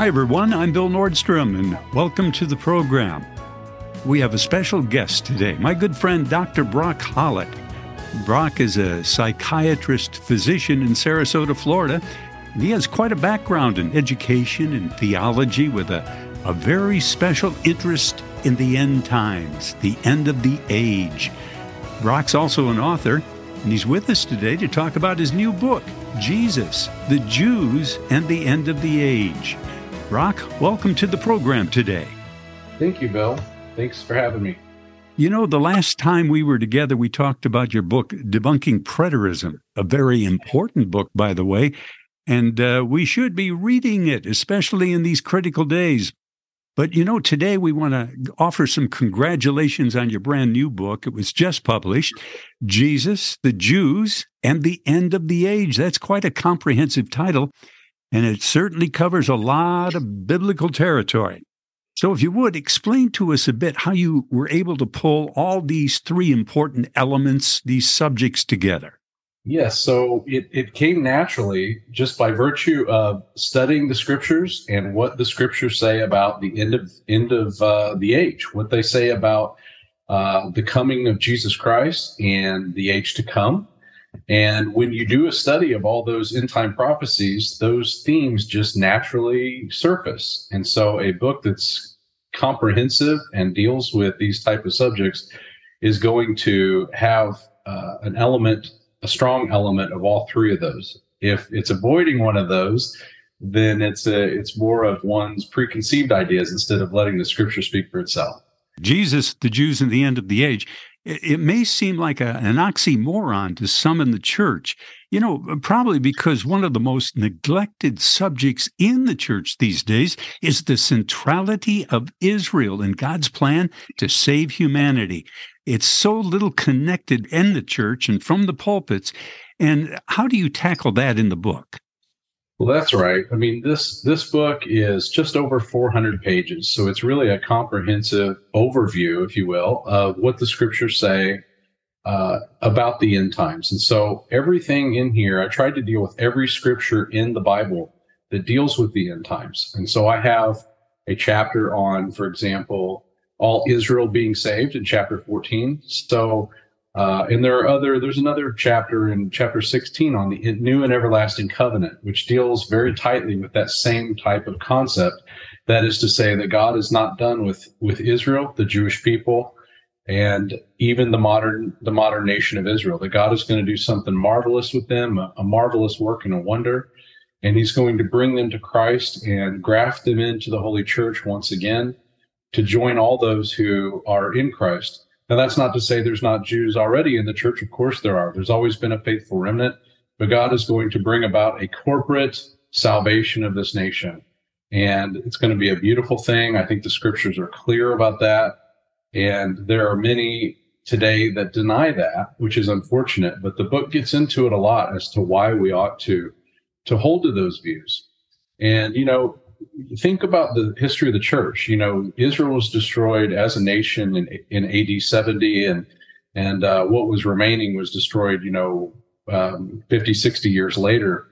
Hi, everyone. I'm Bill Nordstrom, and welcome to the program. We have a special guest today, my good friend, Dr. Brock Hollett. Brock is a psychiatrist physician in Sarasota, Florida. And he has quite a background in education and theology with a, a very special interest in the end times, the end of the age. Brock's also an author, and he's with us today to talk about his new book, Jesus, the Jews, and the End of the Age. Brock, welcome to the program today. Thank you, Bill. Thanks for having me. You know, the last time we were together, we talked about your book, Debunking Preterism, a very important book, by the way. And uh, we should be reading it, especially in these critical days. But you know, today we want to offer some congratulations on your brand new book. It was just published Jesus, the Jews, and the End of the Age. That's quite a comprehensive title and it certainly covers a lot of biblical territory. So, if you would explain to us a bit how you were able to pull all these three important elements, these subjects together. Yes, so it, it came naturally just by virtue of studying the scriptures and what the scriptures say about the end of end of uh, the age, what they say about uh, the coming of Jesus Christ and the age to come, and when you do a study of all those end time prophecies, those themes just naturally surface. And so a book that's comprehensive and deals with these type of subjects is going to have uh, an element, a strong element of all three of those. If it's avoiding one of those, then it's a, it's more of one's preconceived ideas instead of letting the scripture speak for itself. Jesus, the Jews, and the end of the age it may seem like a, an oxymoron to some in the church, you know, uh, probably because one of the most neglected subjects in the church these days is the centrality of Israel and God's plan to save humanity. It's so little connected in the church and from the pulpits. And how do you tackle that in the book? Well, that's right. I mean, this this book is just over 400 pages, so it's really a comprehensive overview, if you will, of what the scriptures say uh, about the end times. And so, everything in here, I tried to deal with every scripture in the Bible that deals with the end times. And so, I have a chapter on, for example, all Israel being saved in chapter 14. So uh, and there are other, there's another chapter in chapter 16 on the new and everlasting covenant, which deals very tightly with that same type of concept. That is to say that God is not done with, with Israel, the Jewish people, and even the modern, the modern nation of Israel, that God is going to do something marvelous with them, a, a marvelous work and a wonder. And he's going to bring them to Christ and graft them into the Holy Church once again to join all those who are in Christ now, that's not to say there's not Jews already in the church. Of course, there are. There's always been a faithful remnant, but God is going to bring about a corporate salvation of this nation. And it's going to be a beautiful thing. I think the scriptures are clear about that. And there are many today that deny that, which is unfortunate. But the book gets into it a lot as to why we ought to to hold to those views. And you know, think about the history of the church. You know, Israel was destroyed as a nation in, in AD 70, and and uh, what was remaining was destroyed. You know, um, 50, 60 years later,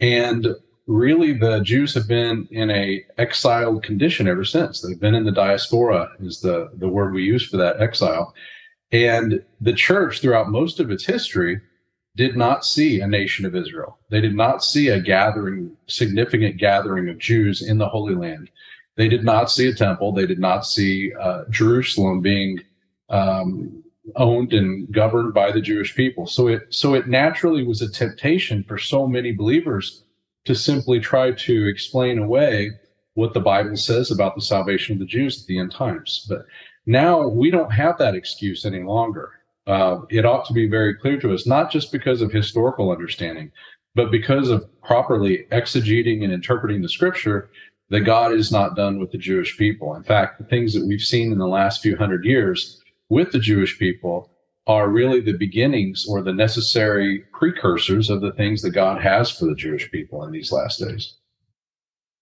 and really the Jews have been in a exiled condition ever since. They've been in the diaspora is the the word we use for that exile, and the church throughout most of its history did not see a nation of Israel. They did not see a gathering, significant gathering of Jews in the Holy Land. They did not see a temple. They did not see uh, Jerusalem being um, owned and governed by the Jewish people. So it so it naturally was a temptation for so many believers to simply try to explain away what the Bible says about the salvation of the Jews at the end times. But now we don't have that excuse any longer uh, it ought to be very clear to us, not just because of historical understanding, but because of properly exegeting and interpreting the scripture, that God is not done with the Jewish people. In fact, the things that we've seen in the last few hundred years with the Jewish people are really the beginnings or the necessary precursors of the things that God has for the Jewish people in these last days.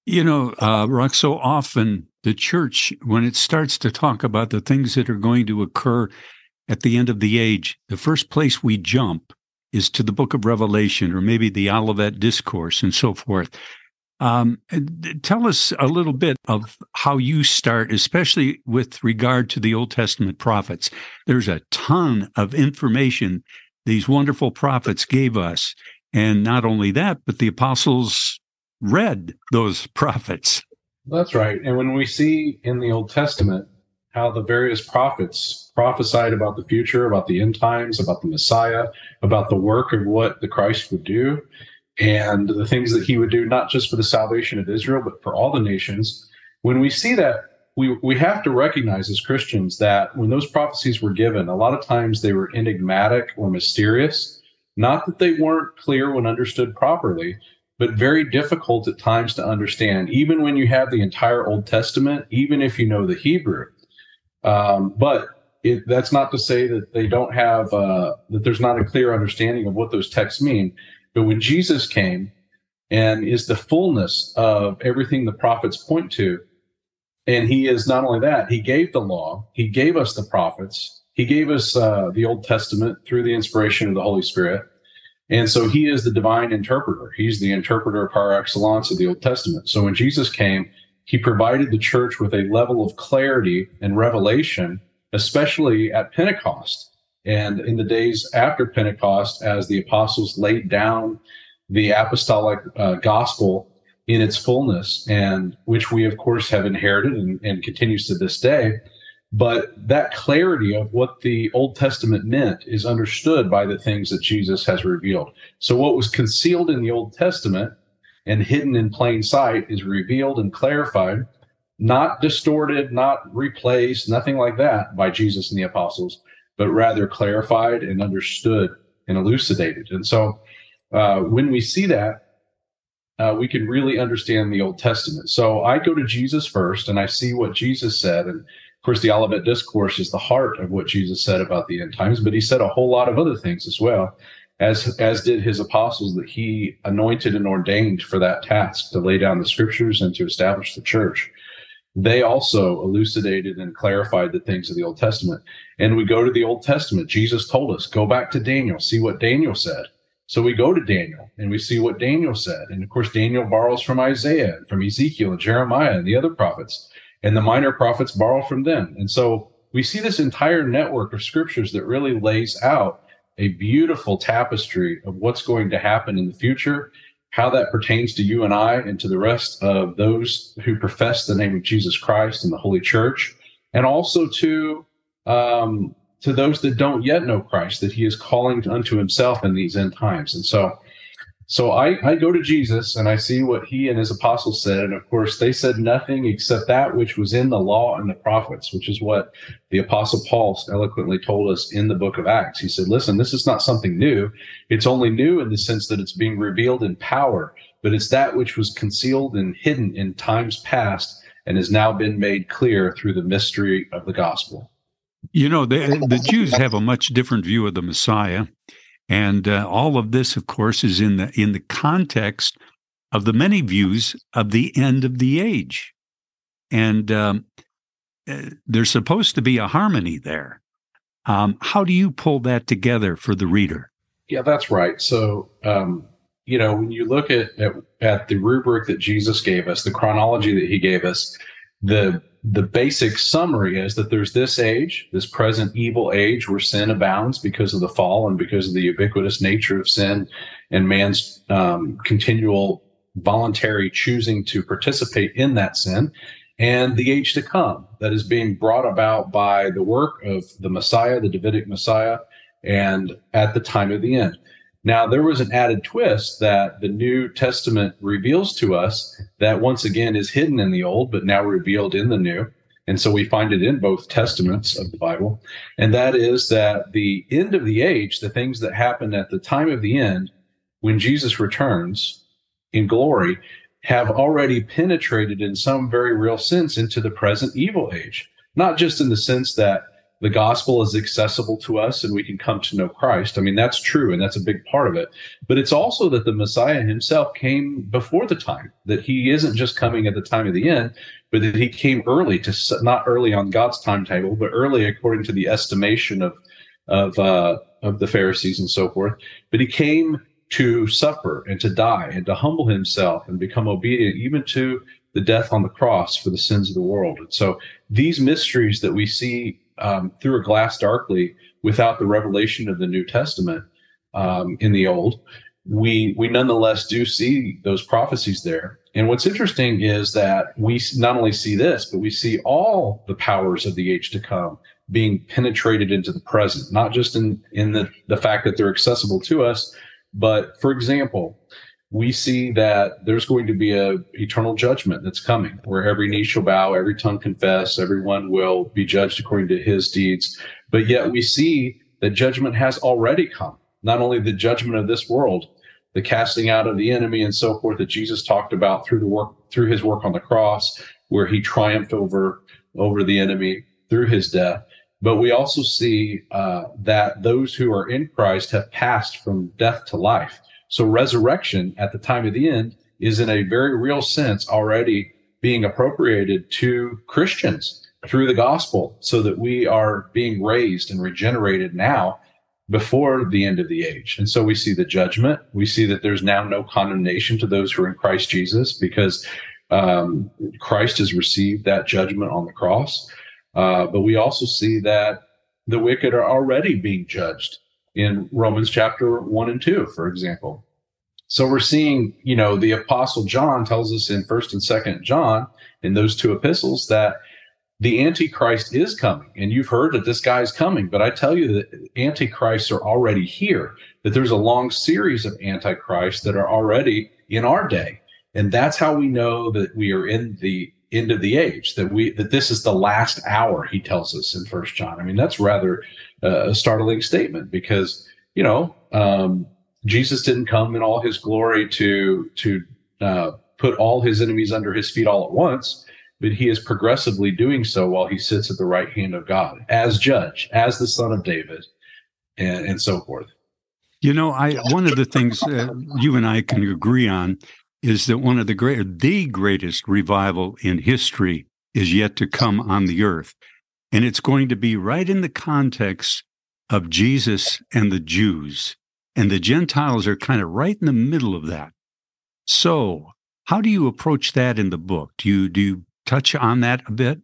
You know, uh, Brock, so often the church, when it starts to talk about the things that are going to occur at the end of the age, the first place we jump is to the book of Revelation or maybe the Olivet Discourse and so forth. Um, tell us a little bit of how you start, especially with regard to the Old Testament prophets. There's a ton of information these wonderful prophets gave us. And not only that, but the apostles read those prophets. That's right. And when we see in the Old Testament how the various prophets prophesied about the future, about the end times, about the Messiah, about the work of what the Christ would do, and the things that he would do, not just for the salvation of Israel, but for all the nations. When we see that, we, we have to recognize as Christians that when those prophecies were given, a lot of times they were enigmatic or mysterious. Not that they weren't clear when understood properly, but very difficult at times to understand, even when you have the entire Old Testament, even if you know the Hebrew. Um, but it, that's not to say that they don't have uh, that there's not a clear understanding of what those texts mean. But when Jesus came and is the fullness of everything the prophets point to, and he is not only that, he gave the law, he gave us the prophets, he gave us uh, the Old Testament through the inspiration of the Holy Spirit. And so he is the divine interpreter. He's the interpreter par excellence of the Old Testament. So when Jesus came, he provided the church with a level of clarity and revelation, especially at Pentecost and in the days after Pentecost, as the apostles laid down the apostolic uh, gospel in its fullness, and which we, of course, have inherited and, and continues to this day. But that clarity of what the Old Testament meant is understood by the things that Jesus has revealed. So, what was concealed in the Old Testament and hidden in plain sight is revealed and clarified, not distorted, not replaced, nothing like that by Jesus and the apostles, but rather clarified and understood and elucidated. And so uh, when we see that, uh, we can really understand the Old Testament. So I go to Jesus first and I see what Jesus said. And of course, the Olivet Discourse is the heart of what Jesus said about the end times, but he said a whole lot of other things as well as as did his apostles that he anointed and ordained for that task to lay down the scriptures and to establish the church. They also elucidated and clarified the things of the old testament. And we go to the old testament. Jesus told us go back to daniel see what daniel said. So we go to daniel and we see what daniel said. And of course daniel borrows from isaiah and from ezekiel and jeremiah and the other prophets. And the minor prophets borrow from them. And so we see this entire network of scriptures that really lays out a beautiful tapestry of what's going to happen in the future, how that pertains to you and I and to the rest of those who profess the name of Jesus Christ and the Holy Church, and also to um, to those that don't yet know Christ, that He is calling unto Himself in these end times. And so, so I, I go to Jesus and I see what he and his apostles said. And of course, they said nothing except that which was in the law and the prophets, which is what the apostle Paul eloquently told us in the book of Acts. He said, listen, this is not something new. It's only new in the sense that it's being revealed in power, but it's that which was concealed and hidden in times past and has now been made clear through the mystery of the gospel. You know, the, the Jews have a much different view of the Messiah. And uh, all of this, of course, is in the in the context of the many views of the end of the age, and um, uh, there's supposed to be a harmony there. Um, how do you pull that together for the reader? Yeah, that's right. So, um, you know, when you look at, at at the rubric that Jesus gave us, the chronology that He gave us, the the basic summary is that there's this age, this present evil age where sin abounds because of the fall and because of the ubiquitous nature of sin and man's um, continual voluntary choosing to participate in that sin, and the age to come that is being brought about by the work of the Messiah, the Davidic Messiah, and at the time of the end. Now, there was an added twist that the New Testament reveals to us that once again is hidden in the Old, but now revealed in the New. And so we find it in both testaments of the Bible. And that is that the end of the age, the things that happen at the time of the end, when Jesus returns in glory, have already penetrated in some very real sense into the present evil age. Not just in the sense that the gospel is accessible to us and we can come to know Christ. I mean, that's true and that's a big part of it. But it's also that the Messiah himself came before the time, that he isn't just coming at the time of the end, but that he came early to not early on God's timetable, but early according to the estimation of of uh, of the Pharisees and so forth. But he came to suffer and to die and to humble himself and become obedient even to the death on the cross for the sins of the world. And so these mysteries that we see um, through a glass darkly without the revelation of the New Testament um, in the Old, we we nonetheless do see those prophecies there. And what's interesting is that we not only see this, but we see all the powers of the age to come being penetrated into the present, not just in in the the fact that they're accessible to us, but for example, we see that there's going to be a eternal judgment that's coming where every knee shall bow every tongue confess everyone will be judged according to his deeds. But yet we see that judgment has already come. Not only the judgment of this world the casting out of the enemy and so forth that jesus talked about through the work through his work on the cross where he triumphed over over the enemy through his death. But we also see uh, that those who are in christ have passed from death to life so resurrection at the time of the end is in a very real sense already being appropriated to Christians through the gospel so that we are being raised and regenerated now before the end of the age. And so we see the judgment. We see that there's now no condemnation to those who are in Christ Jesus because um, Christ has received that judgment on the cross. Uh, but we also see that the wicked are already being judged in Romans chapter 1 and 2, for example. So we're seeing, you know, the apostle John tells us in 1st and 2nd John in those two epistles that the antichrist is coming and you've heard that this guy is coming but i tell you that antichrists are already here that there's a long series of antichrists that are already in our day and that's how we know that we are in the end of the age that we that this is the last hour he tells us in first john i mean that's rather a startling statement because you know um, jesus didn't come in all his glory to to uh, put all his enemies under his feet all at once but he is progressively doing so while he sits at the right hand of god as judge as the son of david and, and so forth you know i one of the things uh, you and i can agree on is that one of the great, the greatest revival in history is yet to come on the earth. And it's going to be right in the context of Jesus and the Jews. And the Gentiles are kind of right in the middle of that. So, how do you approach that in the book? Do you do you touch on that a bit?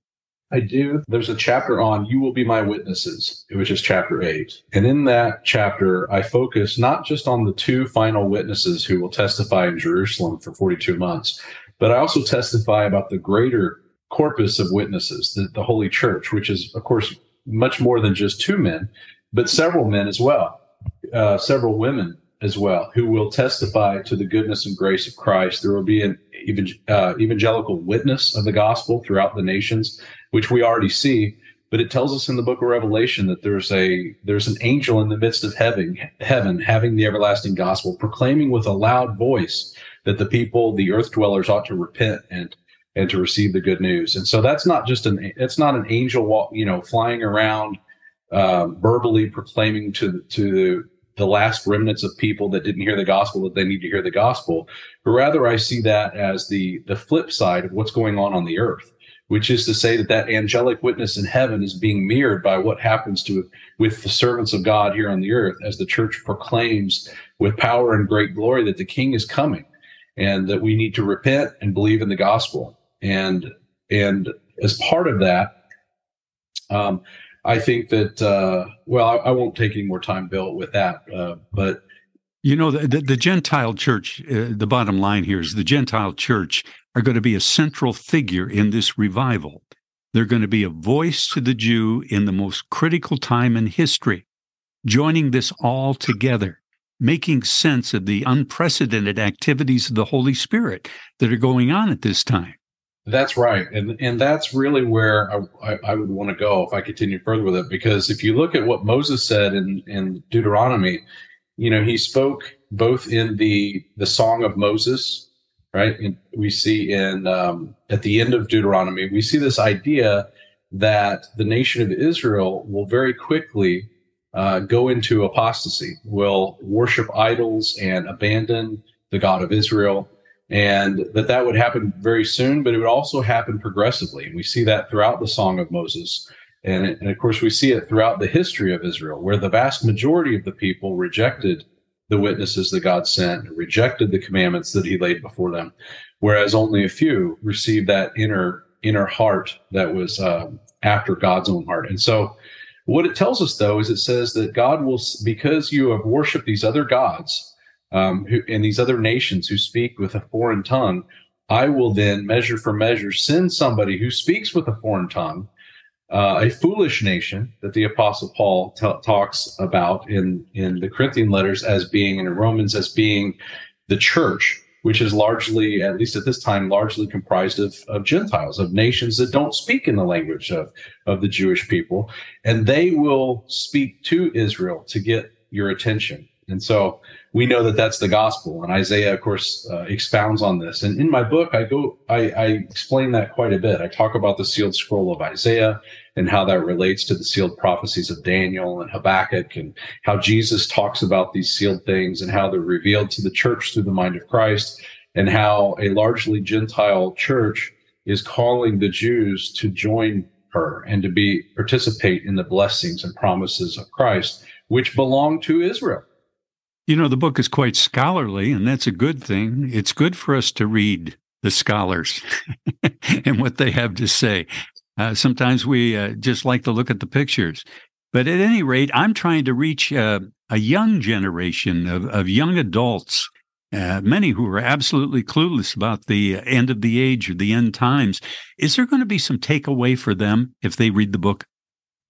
I do. There's a chapter on You Will Be My Witnesses, which is chapter eight. And in that chapter, I focus not just on the two final witnesses who will testify in Jerusalem for 42 months, but I also testify about the greater corpus of witnesses, the, the Holy Church, which is, of course, much more than just two men, but several men as well, uh, several women as well, who will testify to the goodness and grace of Christ. There will be an uh, evangelical witness of the gospel throughout the nations which we already see. But it tells us in the book of Revelation that there's a there's an angel in the midst of heaven, heaven having the everlasting gospel, proclaiming with a loud voice that the people, the earth dwellers, ought to repent and and to receive the good news. And so that's not just an it's not an angel, walk, you know, flying around uh, verbally proclaiming to to the, last remnants of people that didn't hear the gospel that they need to hear the gospel, but rather I see that as the the flip side of what's going on on the earth which is to say that that angelic witness in heaven is being mirrored by what happens to with the servants of God here on the earth as the church proclaims with power and great glory that the king is coming and that we need to repent and believe in the gospel and and as part of that um, I think that uh, well I, I, won't take any more time Bill with that uh, but you know, the, the, the Gentile church, uh, the bottom line here is the Gentile church are going to be a central figure in this revival. They're going to be a voice to the Jew in the most critical time in history, joining this all together, making sense of the unprecedented activities of the Holy Spirit that are going on at this time. That's right, and and that's really where I, I, I would want to go if I continue further with it. Because if you look at what Moses said in in Deuteronomy, you know, he spoke both in the the Song of Moses, right? And we see in um, at the end of Deuteronomy, we see this idea that the nation of Israel will very quickly uh, go into apostasy, will worship idols and abandon the God of Israel, and that that would happen very soon, but it would also happen progressively. And we see that throughout the Song of Moses. And, and, of course, we see it throughout the history of Israel, where the vast majority of the people rejected the witnesses that God sent, rejected the commandments that he laid before them, whereas only a few received that inner inner heart that was uh, after God's own heart. And so, what it tells us though is it says that God will, because you have worshipped these other gods um, who, and these other nations who speak with a foreign tongue, I will then measure for measure send somebody who speaks with a foreign tongue uh, a foolish nation that the apostle paul t- talks about in in the corinthian letters as being and in romans as being the church which is largely at least at this time largely comprised of, of gentiles of nations that don't speak in the language of, of the jewish people. And they will speak to israel to get your attention. And so we know that that's the gospel. And Isaiah, of course, uh, expounds on this. And in my book, I go, I, I explain that quite a bit. I talk about the sealed scroll of Isaiah and how that relates to the sealed prophecies of Daniel and Habakkuk and how Jesus talks about these sealed things and how they're revealed to the church through the mind of Christ and how a largely Gentile church is calling the Jews to join her and to be participate in the blessings and promises of Christ, which belong to Israel. You know, the book is quite scholarly, and that's a good thing. It's good for us to read the scholars and what they have to say. Uh, sometimes we uh, just like to look at the pictures. But at any rate, I'm trying to reach uh, a young generation of, of young adults, uh, many who are absolutely clueless about the end of the age or the end times. Is there going to be some takeaway for them if they read the book?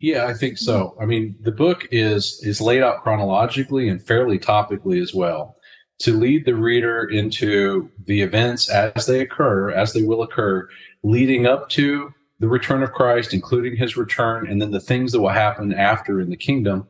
Yeah, I think so. I mean, the book is is laid out chronologically and fairly topically as well to lead the reader into the events as they occur, as they will occur, leading up to the return of Christ, including his return, and then the things that will happen after in the kingdom.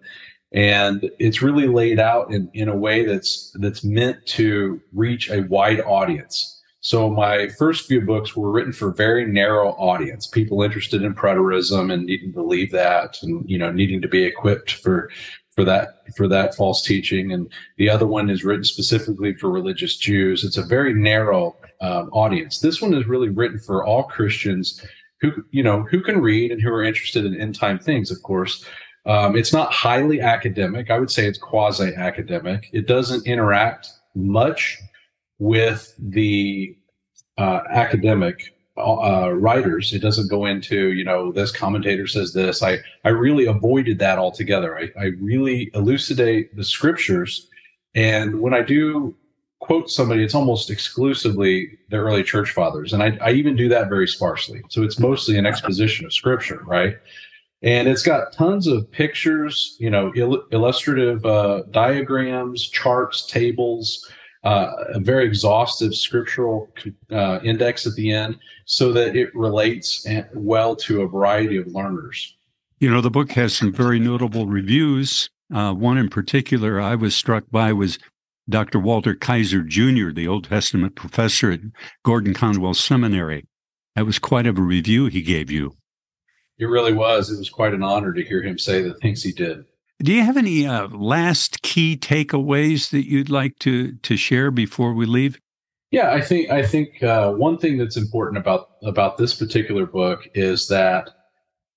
And it's really laid out in, in a way that's that's meant to reach a wide audience. So my first few books were written for very narrow audience, people interested in preterism and needing to leave that, and you know, needing to be equipped for for that for that false teaching. And the other one is written specifically for religious Jews. It's a very narrow um, audience. This one is really written for all Christians who you know who can read and who are interested in end time things. Of course, um, it's not highly academic. I would say it's quasi academic. It doesn't interact much with the uh, academic uh, writers. It doesn't go into, you know, this commentator says this. I, I really avoided that altogether. I, I really elucidate the scriptures. And when I do quote somebody, it's almost exclusively the early church fathers. And I, I even do that very sparsely. So it's mostly an exposition of scripture, right? And it's got tons of pictures, you know, il- illustrative uh, diagrams, charts, tables, uh, a very exhaustive scriptural uh, index at the end so that it relates well to a variety of learners. You know, the book has some very notable reviews. Uh, one in particular I was struck by was Dr. Walter Kaiser Jr., the Old Testament professor at Gordon Conwell Seminary. That was quite of a review he gave you. It really was. It was quite an honor to hear him say the things he did. Do you have any uh, last key takeaways that you'd like to to share before we leave? Yeah, I think I think uh, one thing that's important about about this particular book is that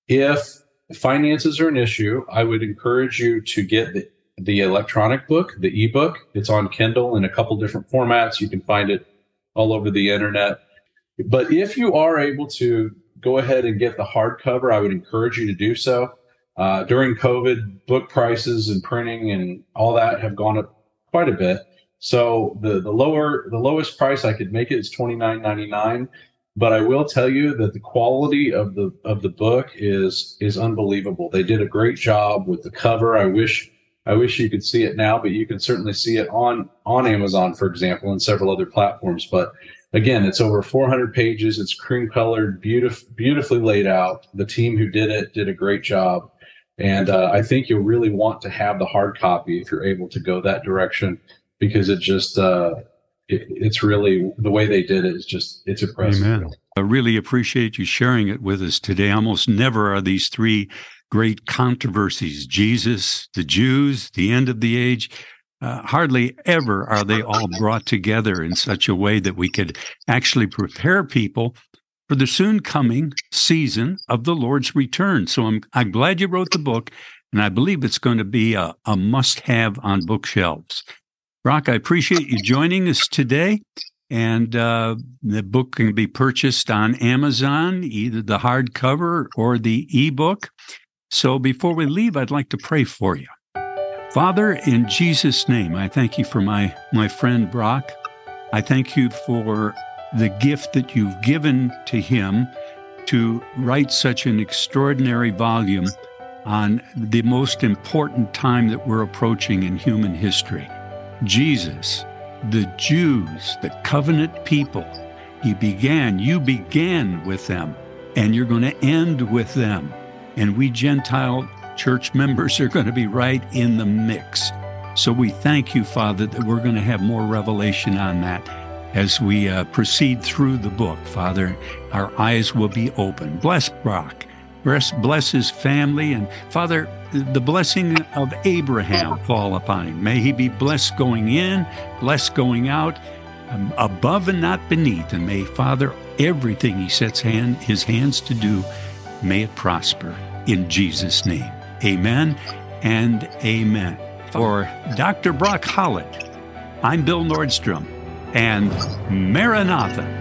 if finances are an issue, I would encourage you to get the, the electronic book, the ebook. It's on Kindle in a couple different formats. You can find it all over the internet. But if you are able to go ahead and get the hardcover, I would encourage you to do so. Uh, during COVID, book prices and printing and all that have gone up quite a bit. So the the lower the lowest price I could make it is twenty nine ninety nine. But I will tell you that the quality of the of the book is is unbelievable. They did a great job with the cover. I wish I wish you could see it now, but you can certainly see it on on Amazon, for example, and several other platforms. But again, it's over 400 pages. It's cream colored, beautiful, beautifully laid out. The team who did it did a great job. And uh, I think you'll really want to have the hard copy if you're able to go that direction because it just, uh, it, it's really the way they did it is just, it's impressive. Amen. I really appreciate you sharing it with us today. Almost never are these three great controversies Jesus, the Jews, the end of the age. Uh, hardly ever are they all brought together in such a way that we could actually prepare people for the soon coming season of the Lord's return. So I'm, I'm glad you wrote the book, and I believe it's going to be a, a must have on bookshelves. Brock, I appreciate you joining us today. And uh, the book can be purchased on Amazon, either the hardcover or the ebook. So before we leave, I'd like to pray for you. Father, in Jesus' name, I thank you for my, my friend Brock. I thank you for the gift that you've given to him to write such an extraordinary volume on the most important time that we're approaching in human history. Jesus, the Jews, the covenant people, he began, you began with them, and you're going to end with them. And we Gentile church members are going to be right in the mix. So we thank you, Father, that we're going to have more revelation on that as we uh, proceed through the book, Father. Our eyes will be open. Bless Brock. Bless, bless his family. And Father, the blessing of Abraham fall upon him. May he be blessed going in, blessed going out, um, above and not beneath. And may, Father, everything he sets hand, his hands to do, may it prosper in Jesus' name. Amen and amen. For Dr. Brock Hollett, I'm Bill Nordstrom, and Maranatha.